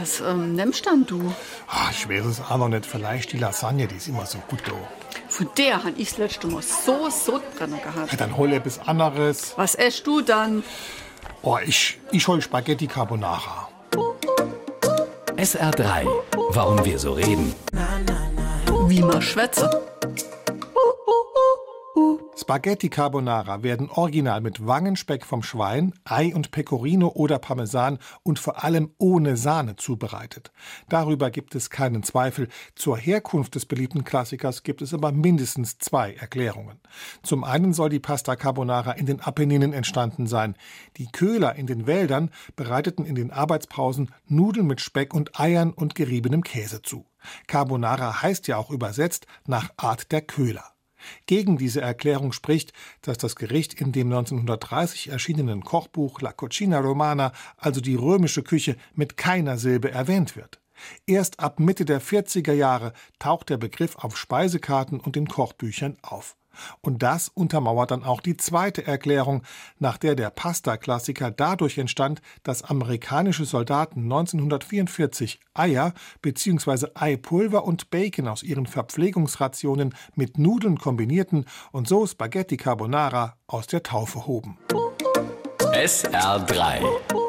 Was ähm, nimmst dann du? Ah, ich weiß es auch noch nicht. Vielleicht die Lasagne, die ist immer so gut da. Von der han ich das letzte Mal so Sodbrenner Ja, gehabt. dann hol etwas anderes. Was esst du dann? Oh, ich, ich hol Spaghetti Carbonara. SR3. Warum wir so reden. Wie man schwätze. Spaghetti Carbonara werden original mit Wangenspeck vom Schwein, Ei und Pecorino oder Parmesan und vor allem ohne Sahne zubereitet. Darüber gibt es keinen Zweifel. Zur Herkunft des beliebten Klassikers gibt es aber mindestens zwei Erklärungen. Zum einen soll die Pasta Carbonara in den Apenninen entstanden sein. Die Köhler in den Wäldern bereiteten in den Arbeitspausen Nudeln mit Speck und Eiern und geriebenem Käse zu. Carbonara heißt ja auch übersetzt nach Art der Köhler. Gegen diese Erklärung spricht, dass das Gericht in dem 1930 erschienenen Kochbuch La Cucina Romana, also die römische Küche, mit keiner Silbe erwähnt wird. Erst ab Mitte der 40er Jahre taucht der Begriff auf Speisekarten und in Kochbüchern auf. Und das untermauert dann auch die zweite Erklärung, nach der der Pasta-Klassiker dadurch entstand, dass amerikanische Soldaten 1944 Eier bzw. Eipulver und Bacon aus ihren Verpflegungsrationen mit Nudeln kombinierten und so Spaghetti Carbonara aus der Taufe hoben. SR3.